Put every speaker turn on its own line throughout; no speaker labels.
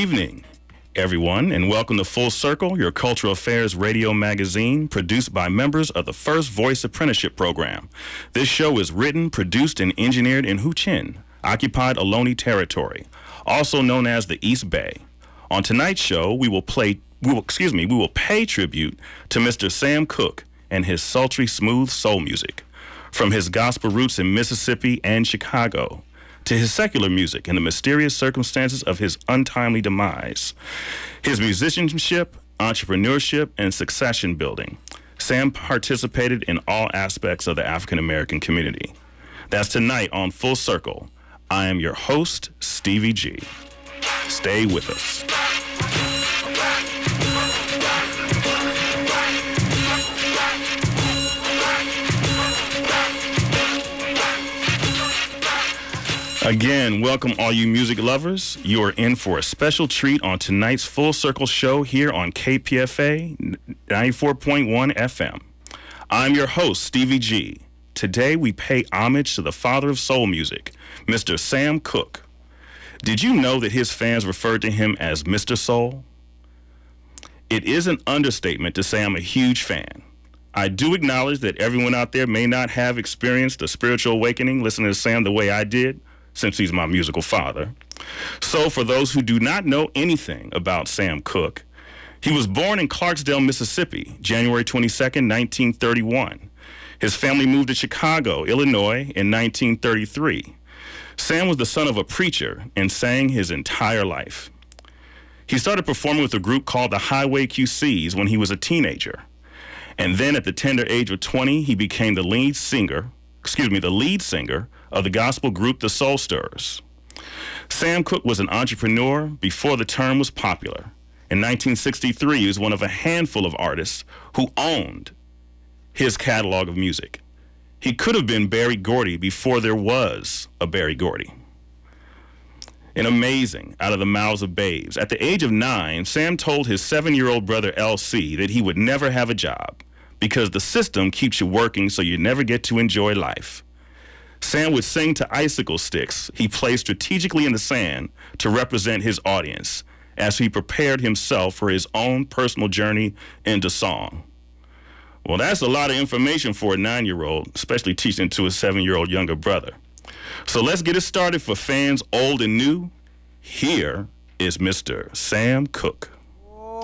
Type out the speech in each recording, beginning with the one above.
evening, everyone, and welcome to Full Circle, your cultural affairs radio magazine produced by members of the First Voice Apprenticeship Program. This show is written, produced, and engineered in Huichin, occupied Ohlone territory, also known as the East Bay. On tonight's show, we will play, we will, excuse me, we will pay tribute to Mr. Sam Cooke and his sultry, smooth soul music. From his gospel roots in Mississippi and Chicago, to his secular music and the mysterious circumstances of his untimely demise, his musicianship, entrepreneurship, and succession building. Sam participated in all aspects of the African American community. That's tonight on Full Circle. I am your host, Stevie G. Stay with us. Again, welcome all you music lovers. You are in for a special treat on tonight's Full Circle show here on KPFA 94.1 FM. I'm your host, Stevie G. Today we pay homage to the father of soul music, Mr. Sam Cooke. Did you know that his fans referred to him as Mr. Soul? It is an understatement to say I'm a huge fan. I do acknowledge that everyone out there may not have experienced a spiritual awakening listening to Sam the way I did, since he's my musical father. So, for those who do not know anything about Sam Cooke, he was born in Clarksdale, Mississippi, January 22nd, 1931. His family moved to Chicago, Illinois in 1933. Sam was the son of a preacher and sang his entire life. He started performing with a group called the Highway QCs when he was a teenager. And then at the tender age of 20, he became the lead singer, excuse me, the lead singer of the gospel group the Soul Stirrers. Sam Cooke was an entrepreneur before the term was popular. In 1963, he was one of a handful of artists who owned his catalog of music. He could have been Berry Gordy before there was a Berry Gordy. And amazing, out of the mouths of babes. At the age of nine, Sam told his seven year old brother LC that he would never have a job because the system keeps you working so you never get to enjoy life. Sam would sing to icicle sticks he placed strategically in the sand to represent his audience as he prepared himself for his own personal journey into song. Well, that's a lot of information for a nine year old, especially teaching to a seven year old younger brother. So let's get it started for fans old and new. Here is Mr. Sam Cooke.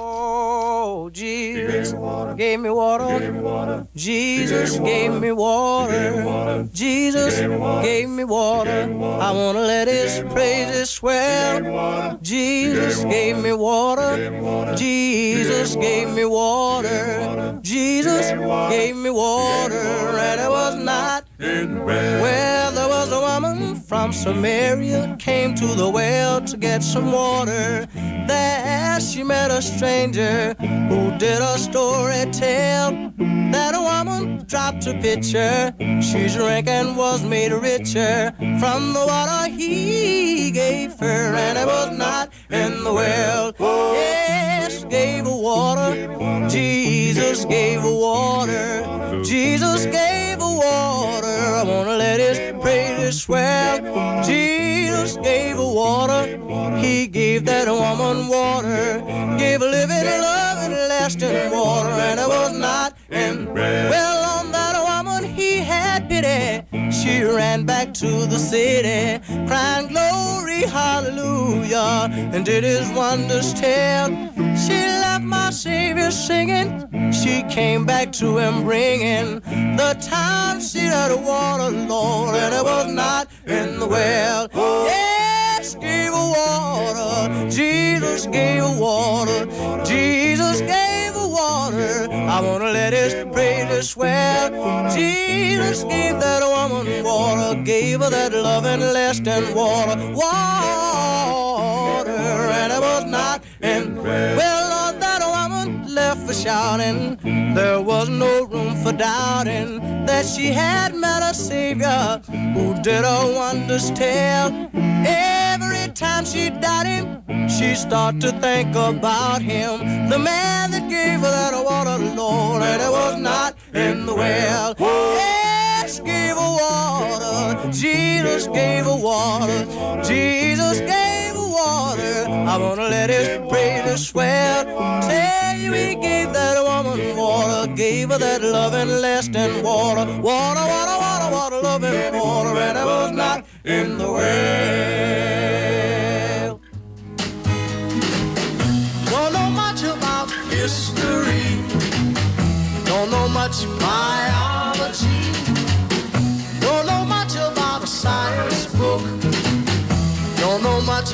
Oh, Jesus gave me water. Jesus gave me water. Jesus gave me water. I want to let his praises swell. Jesus gave me water. Jesus gave me water. Jesus gave me water. And it was not well, from Samaria came to the well to get some water. There she met a stranger who did a story tell that a woman dropped a pitcher. She drank and was made richer from the water he gave her, and it was not in the well. Yes, gave her water. Jesus gave her water. Jesus gave her water. I wanna let his Jesus gave water. He gave that woman water. Gave a living, loving, lasting water, and it was not in well She ran back to the city, crying glory, hallelujah, and did his wonders tell. She left my Savior singing. She came back to him bringing the time she had a water, Lord, and it was not in the well. Yes, gave her water. Jesus gave her water. Jesus gave I wanna let his praises swell. Jesus gave that woman water, gave her that loving, lasting water, water, and it was not in prayer. well, Lord, that woman left for shouting. There was no room for doubting that she had met a Savior who did her wonders tell. Every time she died him, she start to think about him, the man that gave her that water, Lord, and it was not in the well. Yes, gave her water. Jesus gave her water. Jesus gave her water. I wanna let his praises swell. Tell you he gave that woman water, gave her that loving, lasting water, water, water, water, water, loving water, and it was not in the well.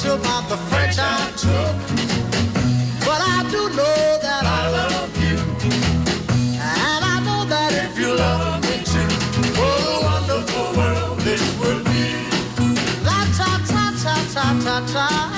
Don't about the French I took. But I do know that I love you. And I know that if you love me too, what a wonderful world this would be. La ta ta ta ta ta ta.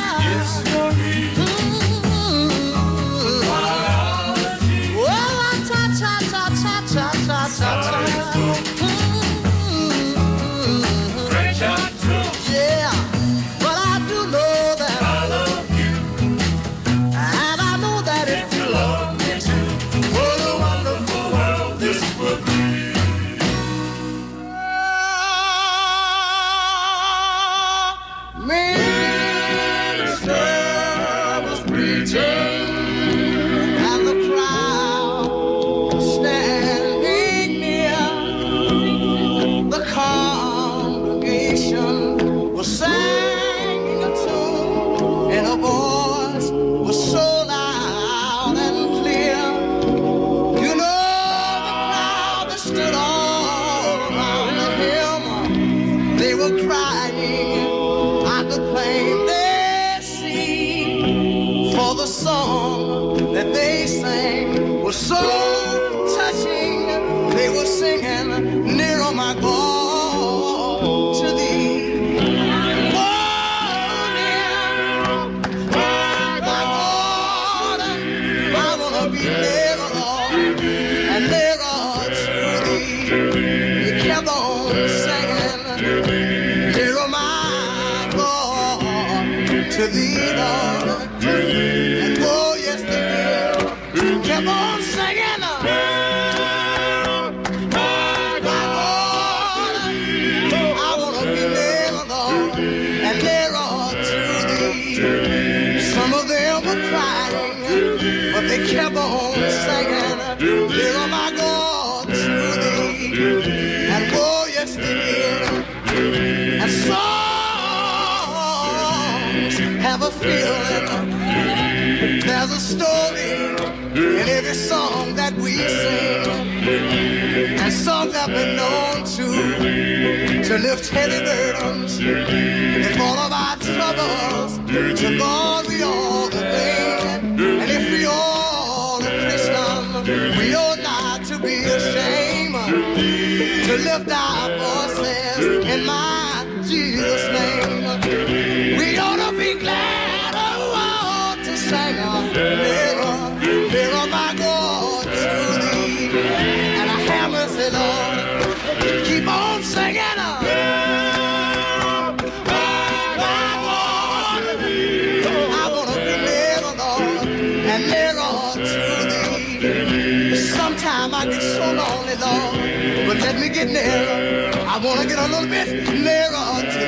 There's a story in every song that we sing. And songs have been known to to lift heavy burdens. If all of our troubles to God we all blame. And if we all are Christian, we ought not to be ashamed to lift our voices in my Jesus' name. Nearer, my God, to thee. And I have Lord. Keep on singing. uh, I to get so lonely, Lord, but let me get nearer. I wanna get a little bit nearer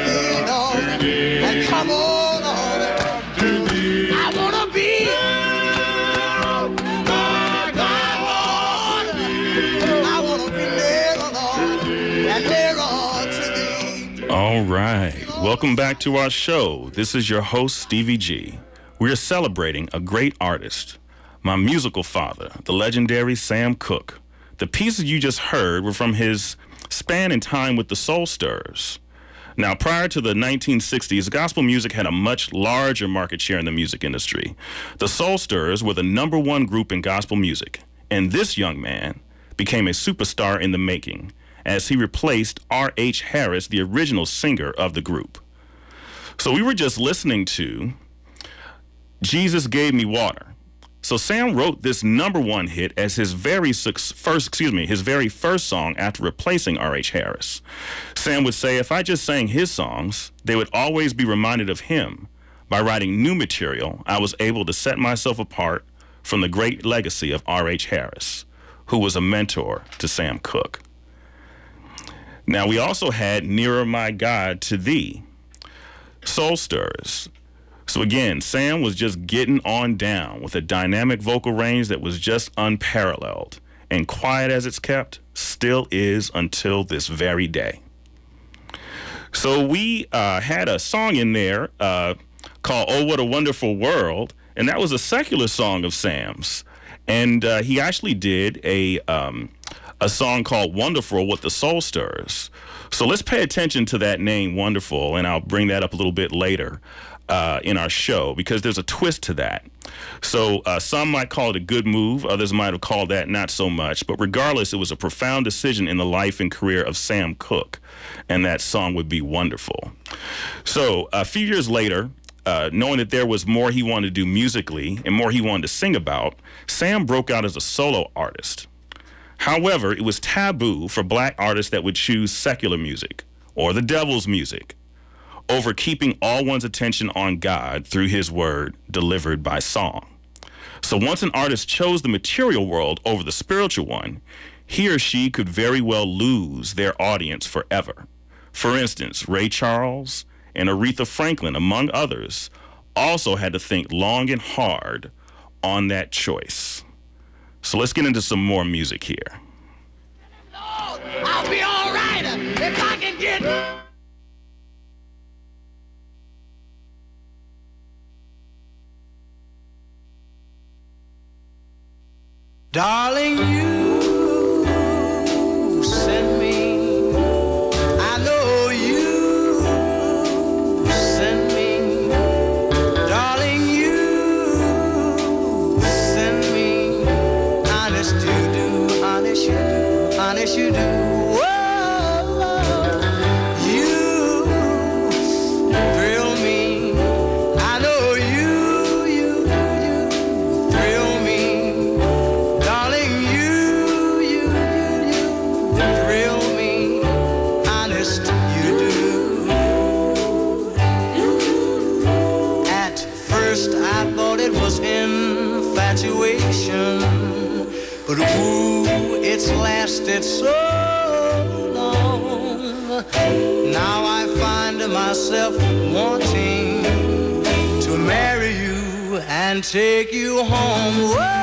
right. Welcome back to our show. This is your host, Stevie G. We are celebrating a great artist, my musical father, the legendary Sam Cooke. The pieces you just heard were from his span in time with the Soul Stirrers. Now, prior to the 1960s, gospel music had a much larger market share in the music industry. The Soul Stirrers were the number one group in gospel music, and this young man became a superstar in the making as he replaced R.H. Harris, the original singer of the group. So we were just listening to Jesus Gave Me Water. So Sam wrote this number one hit as his very suc- first, excuse me, his very first song after replacing R.H. Harris. Sam would say, if I just sang his songs, they would always be reminded of him. By writing new material, I was able to set myself apart from the great legacy of R.H. Harris, who was a mentor to Sam Cooke. Now, we also had Nearer My God to Thee, Soul Stirrers. So again, Sam was just getting on down with a dynamic vocal range that was just unparalleled. And quiet as it's kept, still is until this very day. So we uh, had a song in there uh, called "Oh What a Wonderful World," and that was a secular song of Sam's. And uh, he actually did a um, a song called "Wonderful" with the Soul Stirrers. So let's pay attention to that name, "Wonderful," and I'll bring that up a little bit later uh, in our show because there's a twist to that. So uh, some might call it a good move, others might have called that not so much. But regardless, it was a profound decision in the life and career of Sam Cooke, and that song would be wonderful. So a few years later, uh, knowing that there was more he wanted to do musically and more he wanted to sing about, Sam broke out as a solo artist. However, it was taboo for black artists that would choose secular music or the devil's music over keeping all one's attention on God through his word delivered by song. So once an artist chose the material world over the spiritual one, he or she could very well lose their audience forever. For instance, Ray Charles and Aretha Franklin, among others, also had to think long and hard on that choice. So let's get into some more music here.
I'll be all right if I can get. Darling, you lasted so long. Now I find myself wanting to marry you and take you home.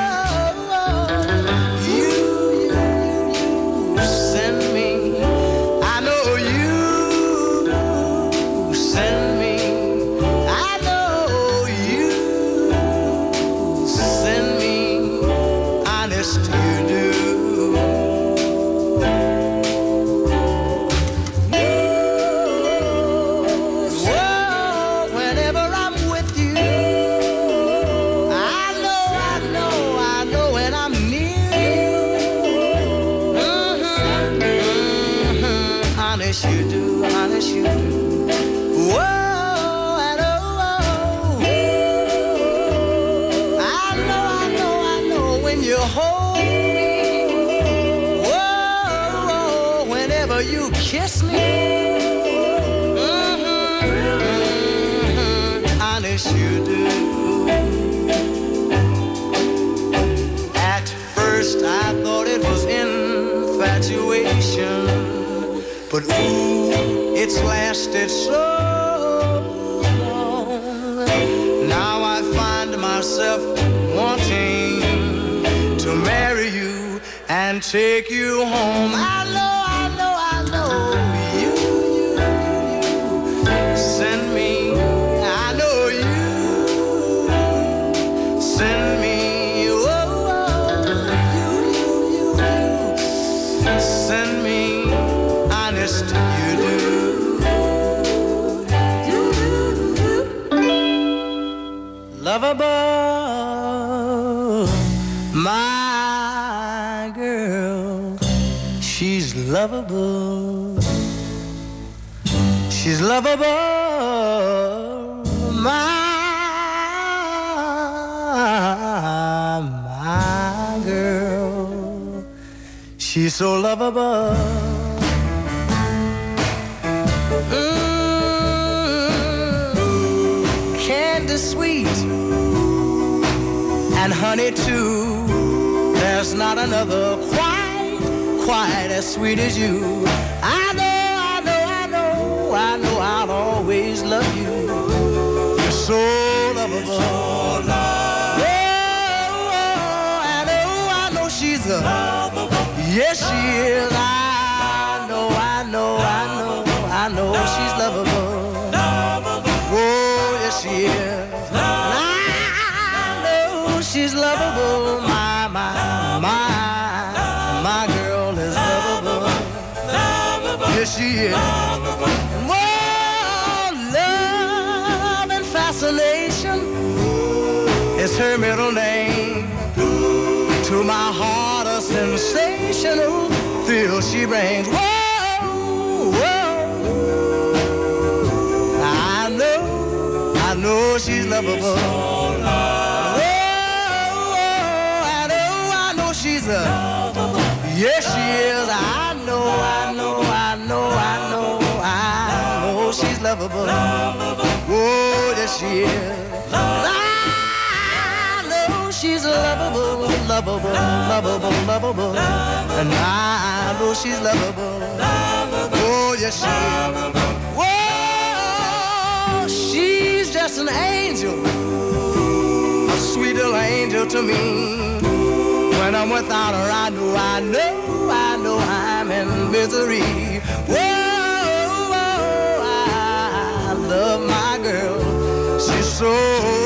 Sweet and honey too. There's not another quite, quite as sweet as you. I know, I know, I know, I know I'll always love you. You're so lovable. Oh, oh, I know, I know she's a Yes, she is. I know, I know, I know, I know she's lovable. Oh, yes, she is. She's lovable. My, my, my, my girl is lovable. Yes, she is. Oh, love and fascination is her middle name. To my heart, a sensational thrill she brings. Whoa, whoa. I know, I know she's lovable. Yes, she is. I know, I know, I know, I know, I know she's lovable. Oh, yes, she is. I know she's lovable, lovable, lovable, lovable. And I know she's lovable. Oh, yes, she is. Whoa, she's just an angel, a sweet little angel to me. When I'm without her, I know, I know, I know I'm in misery. Whoa, I love my girl. She's so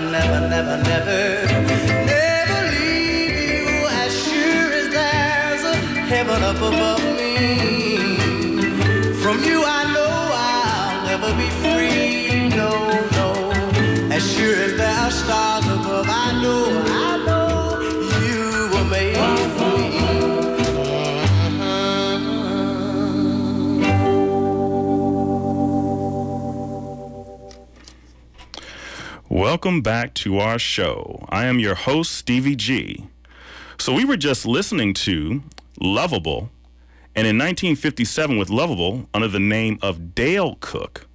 never, never, never, never, never, leave you. As sure as there's a heaven up above me,
Welcome back to our show. I am your host, Stevie G. So, we were just listening to Lovable, and in 1957 with Lovable under the name of Dale Cook,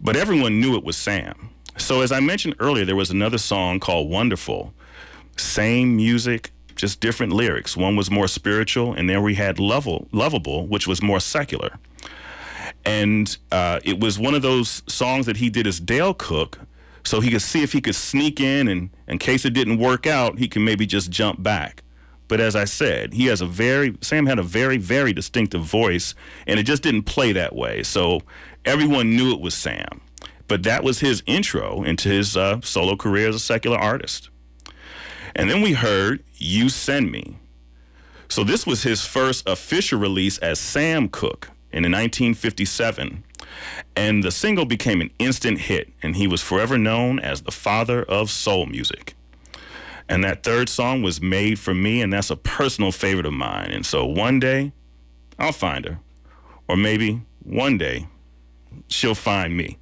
but everyone knew it was Sam. So, as I mentioned earlier, there was another song called Wonderful. Same music, just different lyrics. One was more spiritual, and then we had Lovable, Lovable which was more secular. And uh, it was one of those songs that he did as Dale Cook, so he could see if he could sneak in, and in case it didn't work out, he can maybe just jump back. But as I said, he has a very Sam had a very very distinctive voice, and it just didn't play that way. So everyone knew it was Sam. But that was his intro into his uh, solo career as a secular artist. And then we heard "You Send Me." So this was his first official release as Sam Cooke in 1957. And the single became an instant hit, and he was forever known as the father of soul music. And that third song was made for me, and that's a personal favorite of mine. And so one day, I'll find her. Or maybe one day, she'll find me.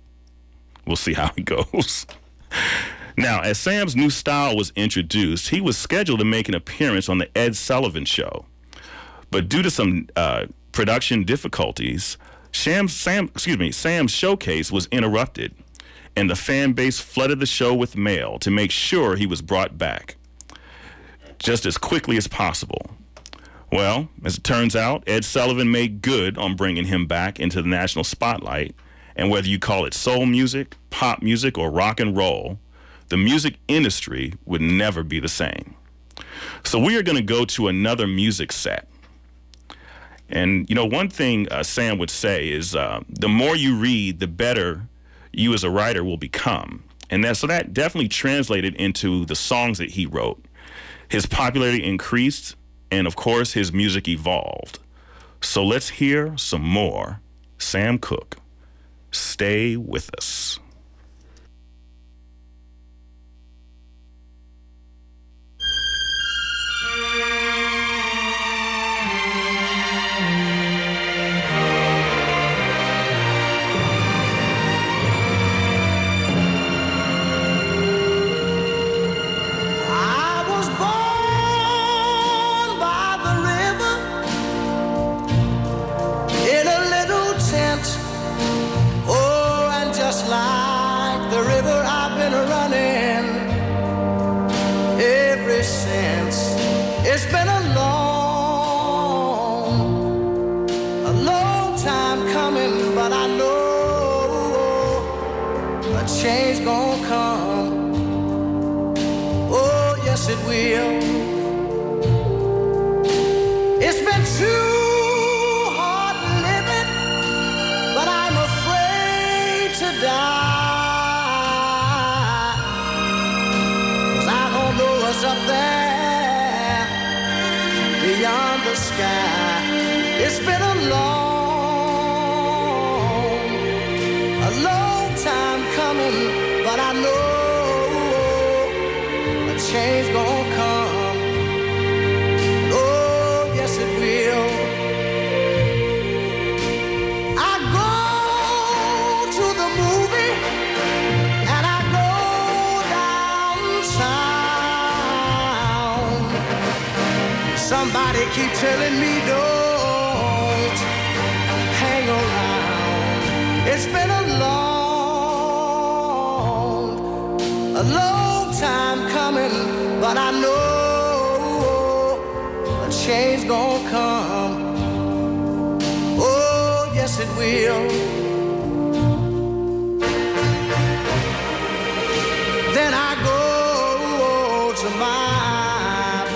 We'll see how it goes. Now, as Sam's new style was introduced, he was scheduled to make an appearance on the Ed Sullivan Show. But due to some uh, production difficulties, Sam's, Sam, excuse me, Sam's showcase was interrupted, and the fan base flooded the show with mail to make sure he was brought back just as quickly as possible. Well, as it turns out, Ed Sullivan made good on bringing him back into the national spotlight, and whether you call it soul music, pop music, or rock and roll, the music industry would never be the same. So we are going to go to another music set. And you know, one thing uh, Sam would say is, uh, the more you read, the better you as a writer will become. And that so that definitely translated into the songs that he wrote. His popularity increased, and of course, his music evolved. So let's hear some more Sam Cooke. Stay with us.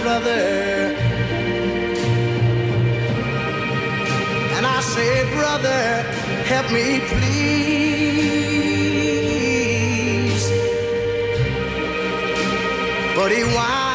Brother. And I say, brother, help me please. But he winds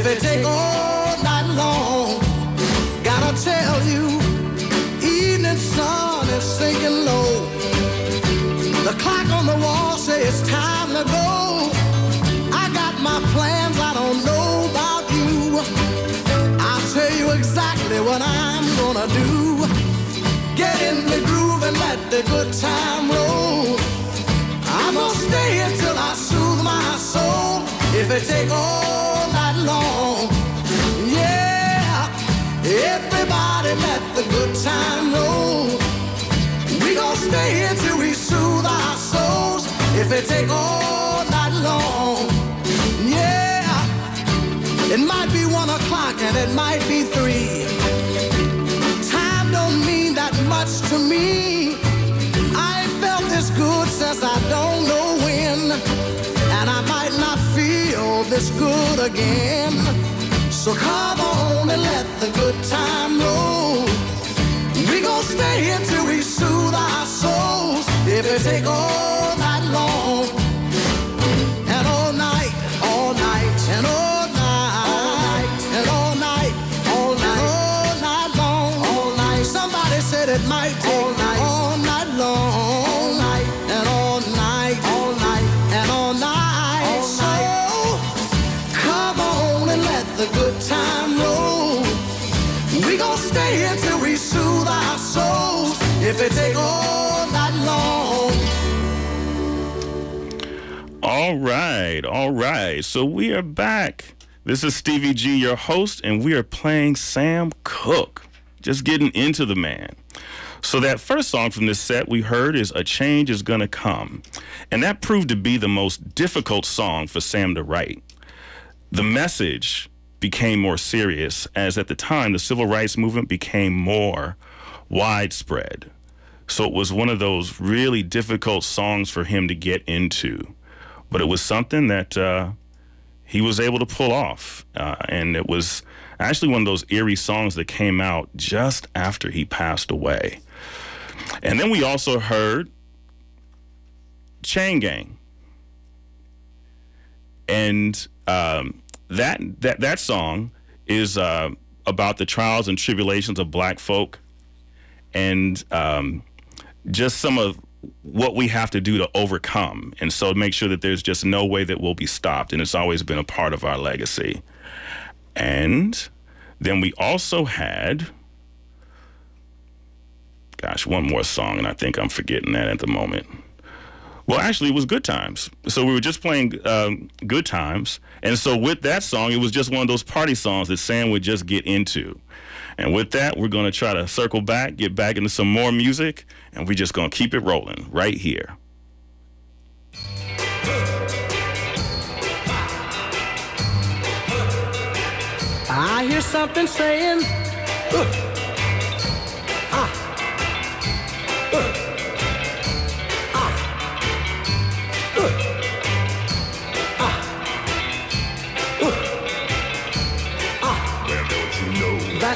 If it take all night long, gotta tell you, evening sun is sinking low. The clock on the wall say it's time to go. I got my plans, I don't know about you. I'll tell you exactly what I'm gonna do. Get in the groove and let the good time roll. I'm gonna stay until I soothe my soul. If it take all long, yeah. Everybody let the good time roll. We gon' stay we soothe our souls. If it take all night long, yeah. It might be one o'clock and it might be three. Time don't mean that much to me. I ain't felt this good since I don't this good again. So come on and let the good time roll. We gon' stay here till we soothe our souls. If it take all
All right, all right. So we are back. This is Stevie G, your host, and we are playing Sam Cooke. Just getting into the man. So that first song from this set we heard is A Change Is Gonna Come. And that proved to be the most difficult song for Sam to write. The message became more serious as at the time the civil rights movement became more widespread. So it was one of those really difficult songs for him to get into. But it was something that uh, he was able to pull off. Uh, and it was actually one of those eerie songs that came out just after he passed away. And then we also heard Chain Gang. And um, that, that, that song is uh, about the trials and tribulations of black folk and um, just some of what we have to do to overcome. And so make sure that there's just no way that we'll be stopped. And it's always been a part of our legacy. And then we also had, gosh, one more song, and I think I'm forgetting that at the moment. Well, actually, it was Good Times. So we were just playing um, Good Times. And so with that song, it was just one of those party songs that Sam would just get into. And with that, we're going to try to circle back, get back into some more music, and we're just going to keep it rolling right here.
I hear something saying, uh, uh, uh.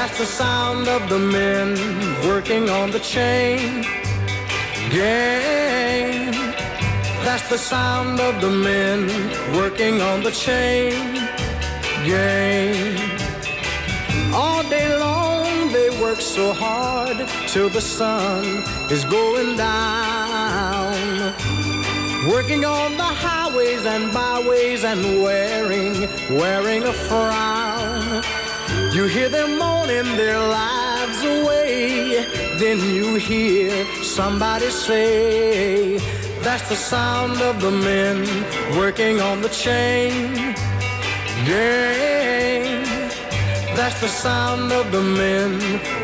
That's the sound of the men working on the chain gang. That's the sound of the men working on the chain gang. All day long they work so hard till the sun is going down. Working on the highways and byways and wearing, wearing a frown. You hear them moaning their lives away. Then you hear somebody say, That's the sound of the men working on the chain gang. That's the sound of the men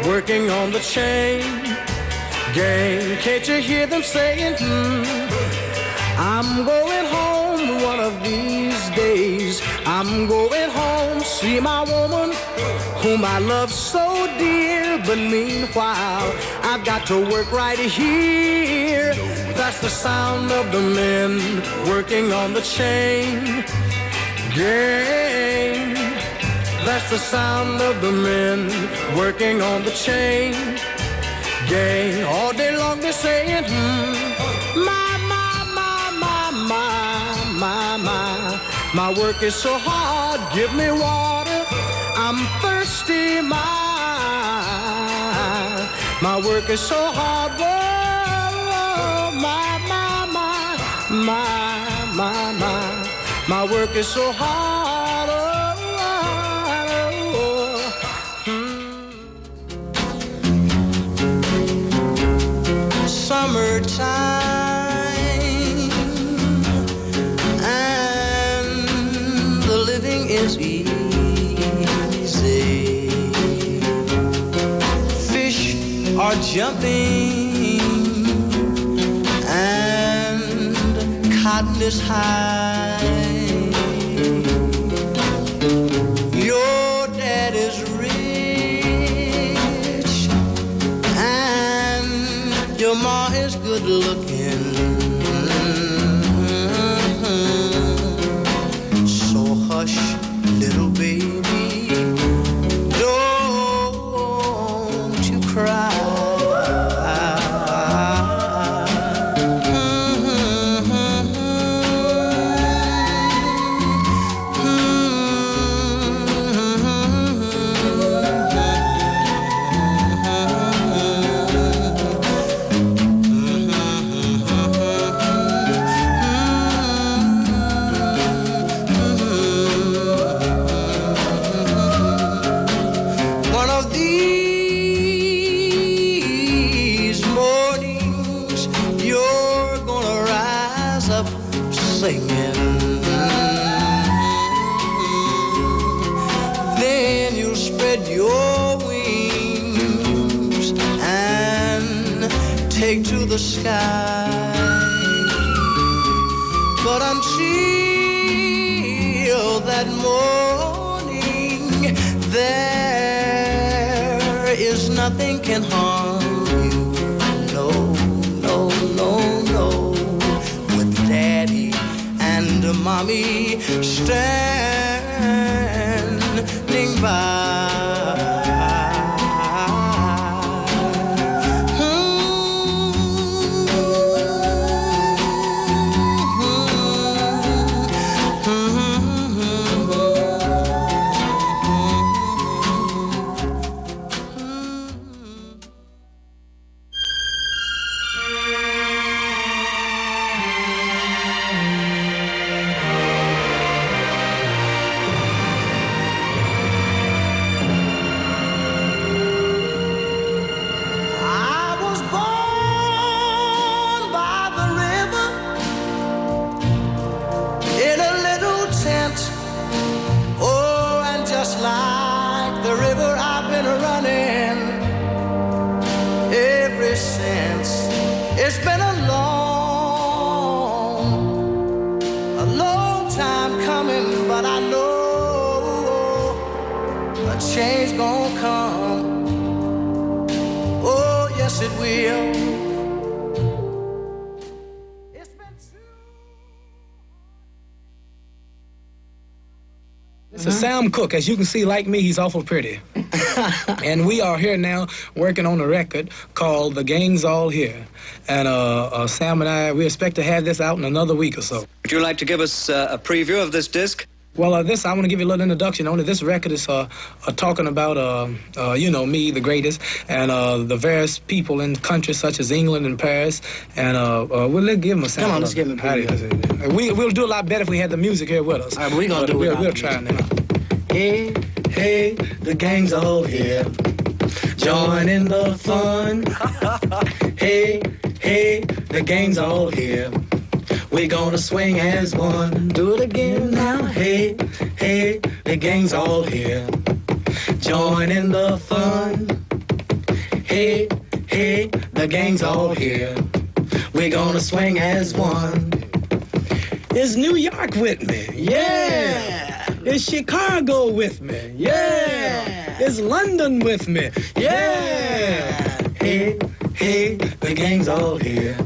working on the chain gang. Can't you hear them saying, hmm, I'm going home one of these days. I'm going home, see my woman whom I love so dear. But meanwhile, I've got to work right here. That's the sound of the men working on the chain gang. That's the sound of the men working on the chain gang. All day long they're saying, hmm, my, my, my, my, my, my, my. My work is so hard, give me water. I'm thirsty, my. My work is so hard, whoa, my, my, my, my, my, my. My work is so hard. Oh, oh, oh. Hmm. Summertime jumping and cotton is high. The sky. But until that morning, there is nothing can harm you. No, no, no, no. With daddy and mommy standing change
This is Sam Cooke. As you can see, like me, he's awful pretty. and we are here now working on a record called The Gang's All Here. And uh, uh, Sam and I, we expect to have this out in another week or so.
Would you like to give us uh, a preview of this disc?
Well, uh, this I want to give you a little introduction Only. This record is uh, uh, talking about, uh, uh, you know, me, the greatest, and uh, the various people in countries such as England and Paris. And uh, uh, we'll give them a sample.
on, let's give them a preview.
We, we'll do a lot better if we had the music here with us.
All right, but we gonna
But
do it
we'll,
without
we'll
the
try now. Hey, hey, the gang's all here. Join in the fun. hey, hey, the gang's all here. We're gonna swing as one. Do it again now. Hey, hey, the gang's all here. Join in the fun. Hey, hey, the gang's all here. We're gonna swing as one. Is New York with me? Yeah. Is Chicago with me? Yeah. Is London with me? Yeah. Hey, hey, the gang's all here.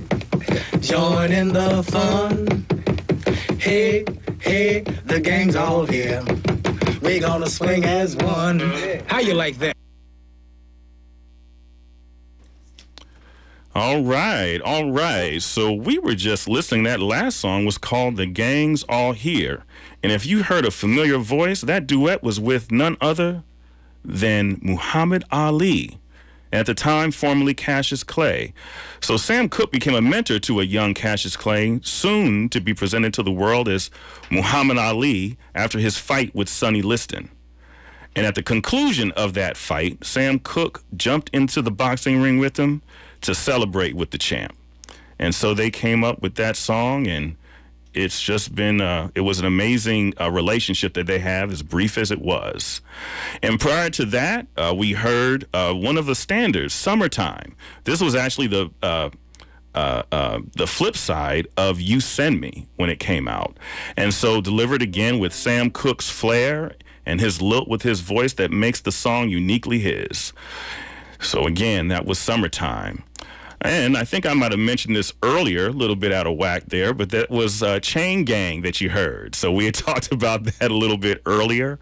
Join in the fun. Hey, hey, the gang's all here. We gonna swing as one. How you like that?
All right, all right. So we were just listening. That last song was called The Gang's All Here. And if you heard a familiar voice, that duet was with none other than Muhammad Ali, at the time formerly Cassius Clay. So Sam Cooke became a mentor to a young Cassius Clay, soon to be presented to the world as Muhammad Ali after his fight with Sonny Liston. And at the conclusion of that fight, Sam Cooke jumped into the boxing ring with him to celebrate with the champ. And so they came up with that song, and it's just been, uh, it was an amazing uh, relationship that they have, as brief as it was. And prior to that, uh, we heard uh, one of the standards, Summertime. This was actually the, uh, uh, the flip side of You Send Me when it came out. And so delivered again with Sam Cooke's flair and his lilt with his voice that makes the song uniquely his. So again, that was Summertime. And I think I might have mentioned this earlier, a little bit out of whack there, but that was uh, Chain Gang that you heard. So we had talked about that a little bit earlier.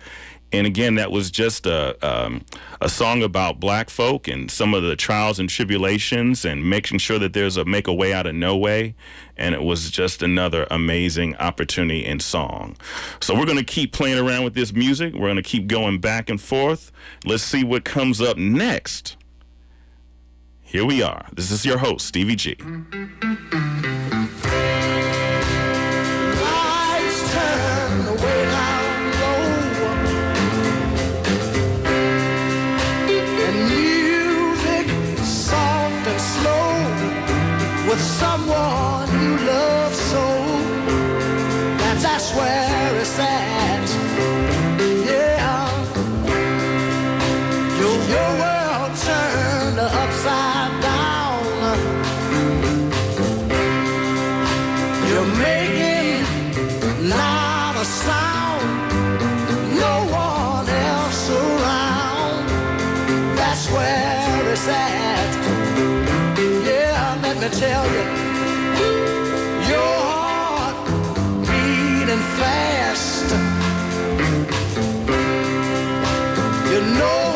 And again, that was just a, um, a song about black folk and some of the trials and tribulations and making sure that there's a make a way out of no way. And it was just another amazing opportunity in song. So we're going to keep playing around with this music. We're going to keep going back and forth. Let's see what comes up next. Here we are. This is your host, Stevie G.
tell you, your heart beating fast. You're knowing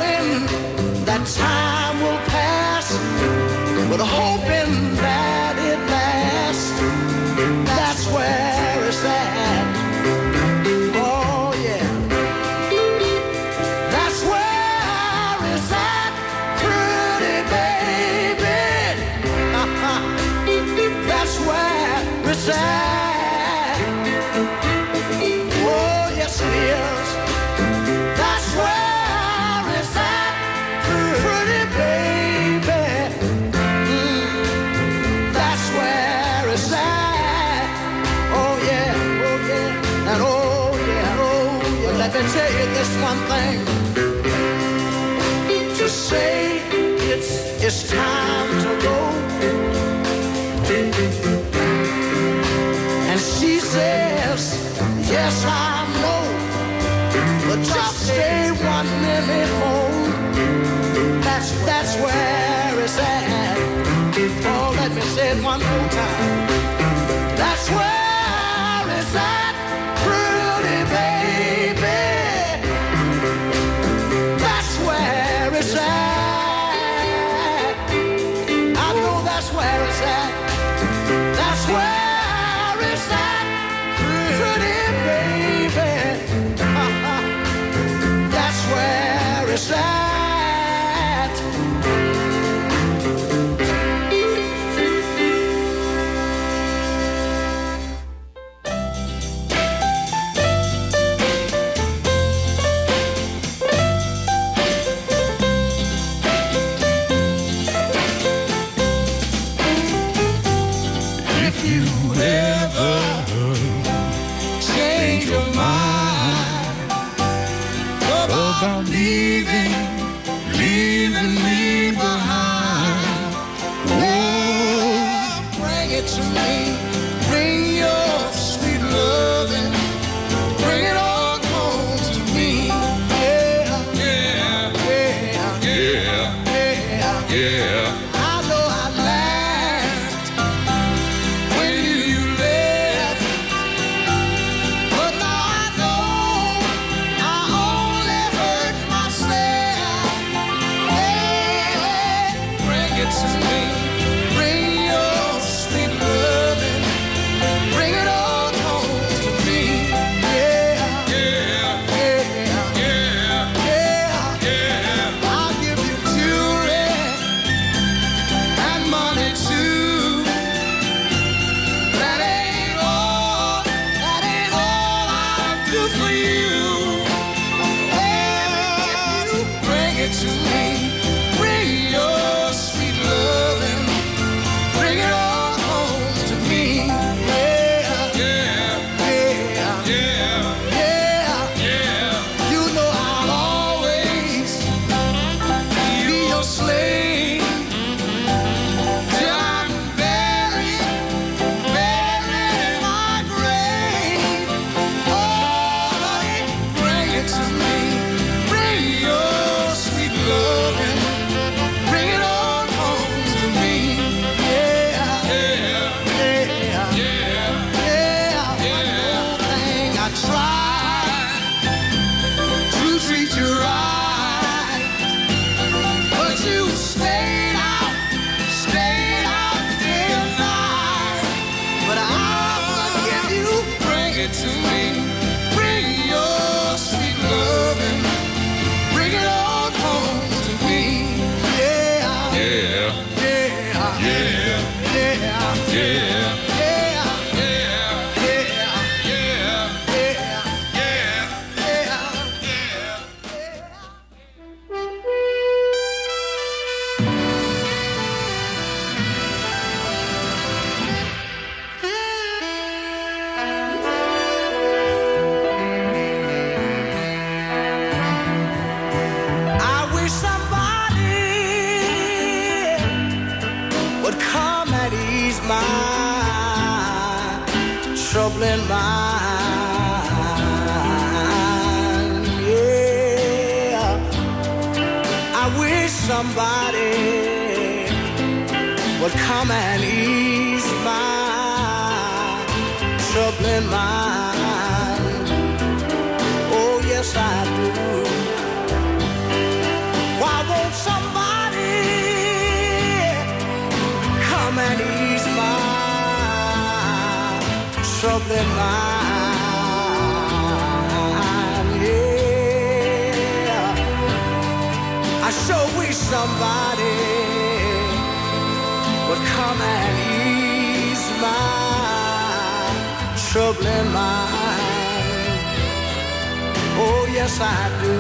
yes I do.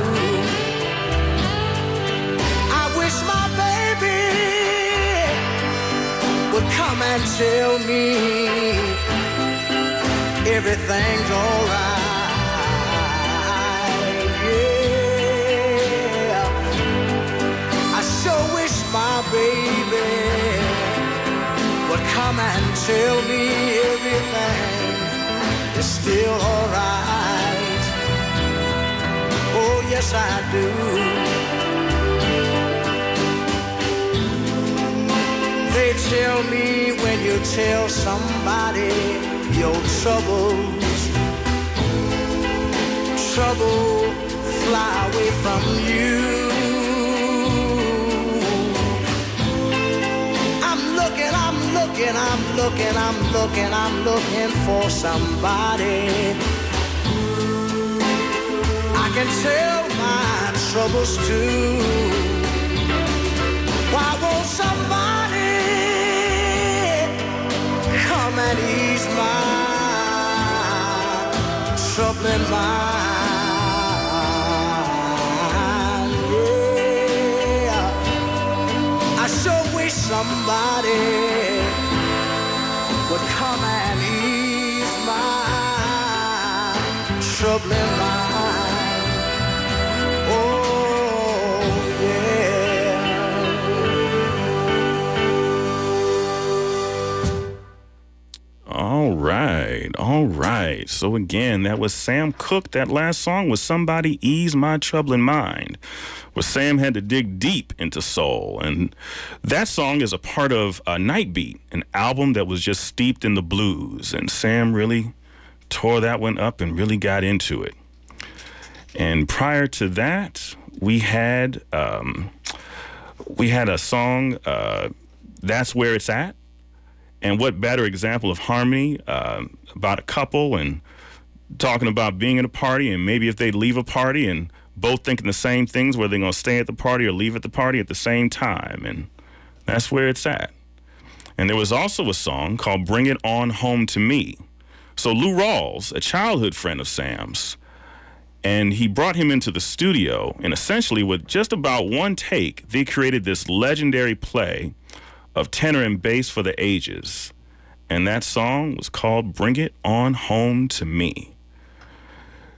I wish my baby would come and tell me everything's alright. Yeah, I sure wish my baby would come and tell me everything is still alright yes I do. They tell me when you tell somebody your troubles, trouble fly away from you. I'm looking, I'm looking, I'm looking, I'm looking, I'm looking for somebody. Can tell my troubles too. Why won't somebody come and ease my troubling mind? Somebody would come and ease my troubling mind.
All right. So again, that was Sam Cooke. That last song was "Somebody Ease My Troubling Mind," where Sam had to dig deep into soul, and that song is a part of uh, Nightbeat, an album that was just steeped in the blues, and Sam really tore that one up and really got into it. And prior to that, we had um, we had a song. Uh, That's where it's at. And what better example of harmony uh, about a couple and talking about being at a party and maybe if they leave a party and both thinking the same things, whether they're going to stay at the party or leave at the party at the same time. And that's where it's at. And there was also a song called Bring It On Home to Me. So Lou Rawls, a childhood friend of Sam's, and he brought him into the studio, and essentially, with just about one take, they created this legendary play of tenor and bass for the ages. And that song was called Bring It On Home to Me.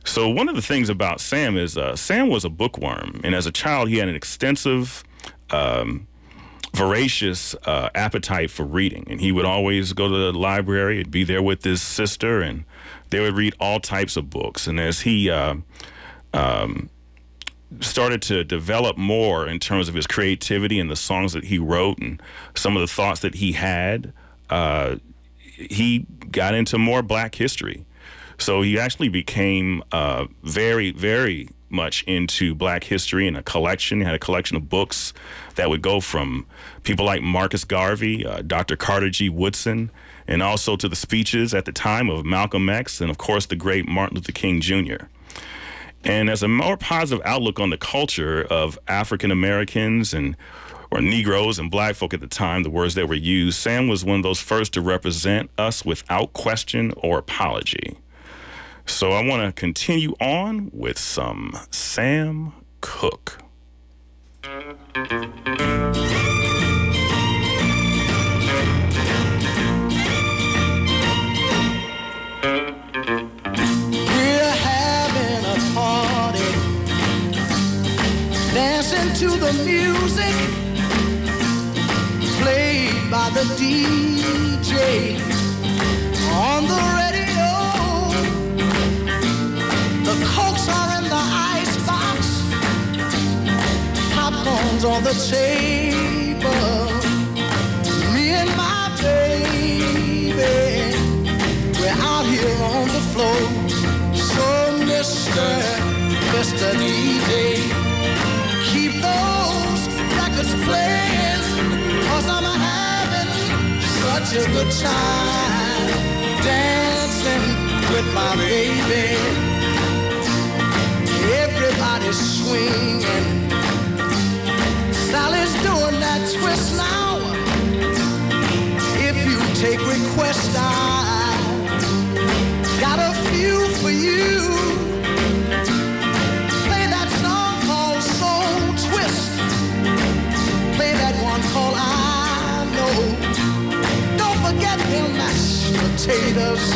So, one of the things about Sam is uh, Sam was a bookworm, and as a child, he had an extensive, um, voracious uh, appetite for reading. And he would always go to the library and be there with his sister, and they would read all types of books. And as he uh, um, started to develop more in terms of his creativity and the songs that he wrote and some of the thoughts that he had, uh, he got into more black history. So he actually became uh, very, very much into black history and a collection. He had a collection of books that would go from people like Marcus Garvey, uh, Dr. Carter G. Woodson, and also to the speeches at the time of Malcolm X and, of course, the great Martin Luther King Jr. And as a more positive outlook on the culture of African Americans and or Negroes and black folk at the time, the words that were used, Sam was one of those first to represent us without question or apology. So I want to continue on with some Sam Cooke.
Music played by the DJ on the radio. The cokes are in the icebox, popcorn's on the table. Me and my baby. We're out here on the floor. So, Mr. Mr. DJ, records playing. Cause I'm having such a good time dancing with my baby. Everybody's swinging. Sally's doing that twist now. If you take requests, I got a few for you. Forget mashed potatoes.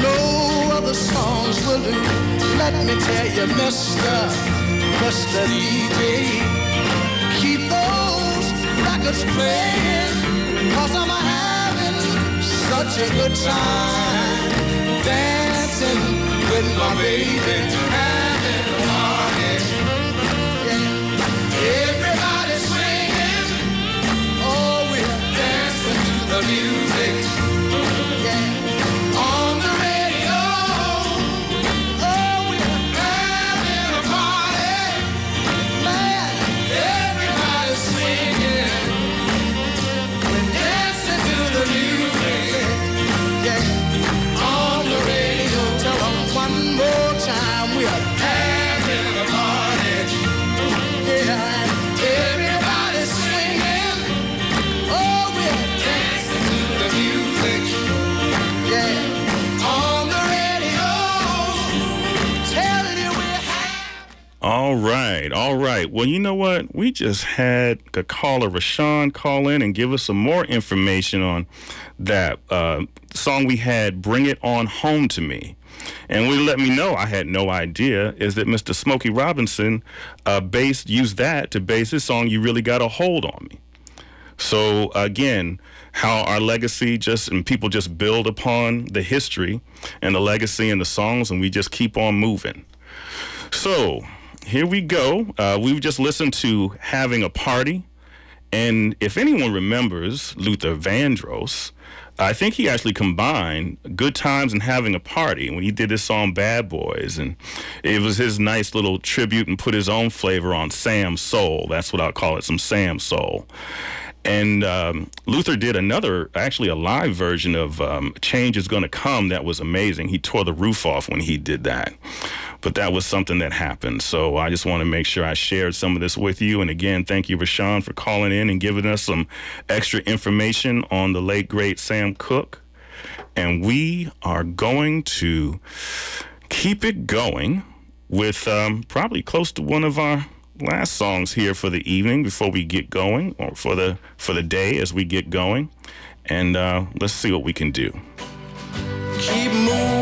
No other songs will do. Let me tell you, Mr. Mr. DJ, keep those records playing. Cause I'm having such a good time dancing with my baby.
Right, all right. Well, you know what? We just had a caller, Rashawn, call in and give us some more information on that uh, song we had, Bring It On Home to Me. And we let me know I had no idea is that Mr. Smokey Robinson uh, based used that to base his song "You Really Got a Hold on Me." So again, how our legacy just and people just build upon the history and the legacy and the songs, and we just keep on moving. So here we go. Uh, we've just listened to "Having a Party," and if anyone remembers Luther Vandross. I think he actually combined good times and having a party when he did this song Bad Boys. And it was his nice little tribute and put his own flavor on Sam Soul. That's what I'll call it, some Sam Soul. And um, Luther did another, actually a live version of um, Change is Gonna Come that was amazing. He tore the roof off when he did that. But that was something that happened. So I just want to make sure I shared some of this with you. And again, thank you, Rashawn, for calling in and giving us some extra information on the late, great Sam Cooke. And we are going to keep it going with um, probably close to one of our last songs here for the evening before we get going, or for the for the day as we get going. And uh, let's see what we can do.
Keep moving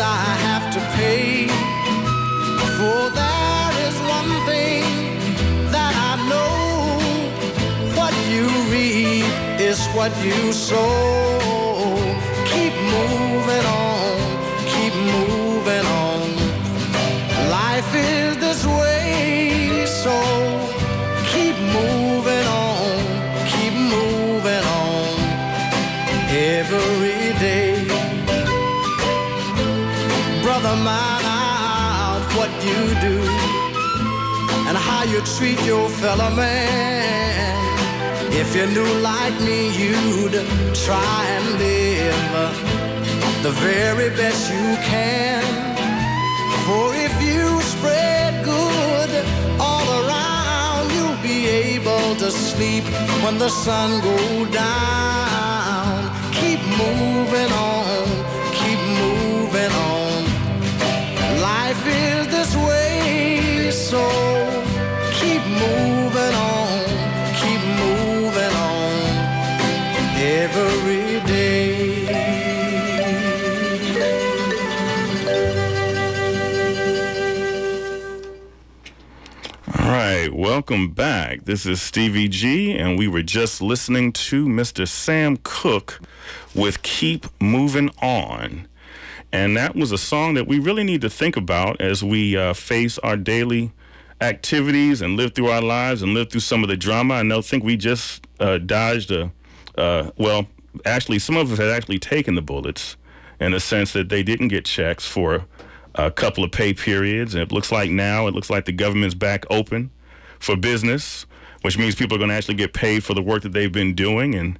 I have to pay. For there is one thing that I know what you reap is what you sow. Keep moving on, keep moving on. Life is this way, so keep moving on, keep moving on every brother mine out what you do and how you treat your fellow man. If you knew like me, you'd try and live the very best you can. For if you spread good all around, you'll be able to sleep when the sun goes down. Keep moving on, Life is this way, so keep moving on, keep moving on every day.
All right, welcome back. This is Stevie G, and we were just listening to Mr. Sam Cooke with Keep Moving On. And that was a song that we really need to think about as we uh, face our daily activities and live through our lives and live through some of the drama. I know, think we just uh, dodged a, uh, well, actually, some of us had actually taken the bullets in the sense that they didn't get checks for a couple of pay periods. And it looks like now, it looks like the government's back open for business, which means people are going to actually get paid for the work that they've been doing. And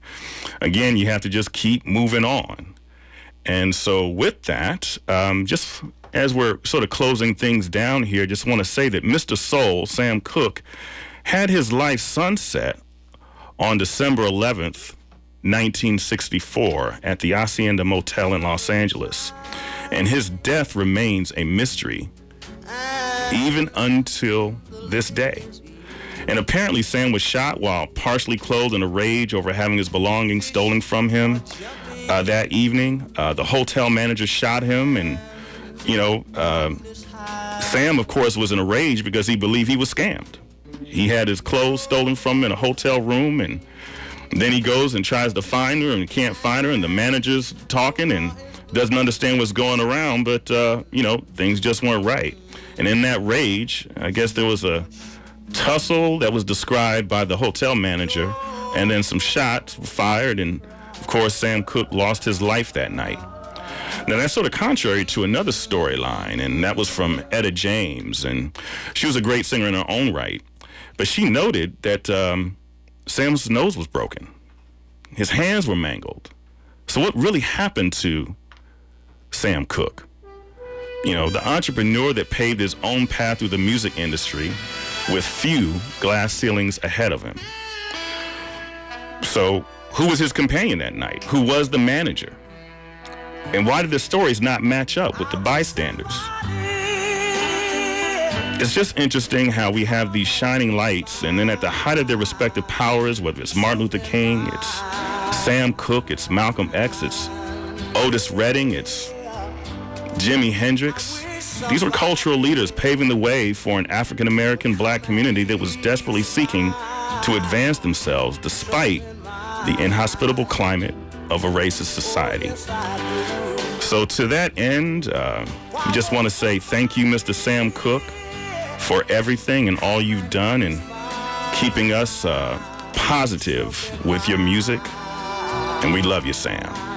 again, you have to just keep moving on. And so, with that, um, just as we're sort of closing things down here, just want to say that Mr. Soul, Sam Cooke, had his life sunset on December 11th, 1964, at the Hacienda Motel in Los Angeles. And his death remains a mystery even until this day. And apparently, Sam was shot while partially clothed in a rage over having his belongings stolen from him uh, that evening. Uh, the hotel manager shot him, and, you know, um Sam, of course, was in a rage because he believed he was scammed. He had his clothes stolen from him in a hotel room, and then he goes and tries to find her and can't find her, and the manager's talking, and doesn't understand what's going around, but, uh, you know, things just weren't right. And in that rage, I guess there was a tussle that was described by the hotel manager, and then some shots were fired, and of course, Sam Cooke lost his life that night. Now, that's sort of contrary to another storyline, and that was from Etta James. And she was a great singer in her own right. But she noted that um, Sam's nose was broken, his hands were mangled. So, what really happened to Sam Cooke? You know, the entrepreneur that paved his own path through the music industry with few glass ceilings ahead of him. So, who was his companion that night? Who was the manager? And why did the stories not match up with the bystanders? It's just interesting how we have these shining lights, and then at the height of their respective powers, whether it's Martin Luther King, it's Sam Cooke, it's Malcolm X, it's Otis Redding, it's Jimi Hendrix. These were cultural leaders paving the way for an African American black community that was desperately seeking to advance themselves despite the inhospitable climate of a racist society. So, to that end, uh, just want to say thank you, Mr. Sam Cooke, for everything and all you've done and keeping us uh, positive with your music. And we love you, Sam.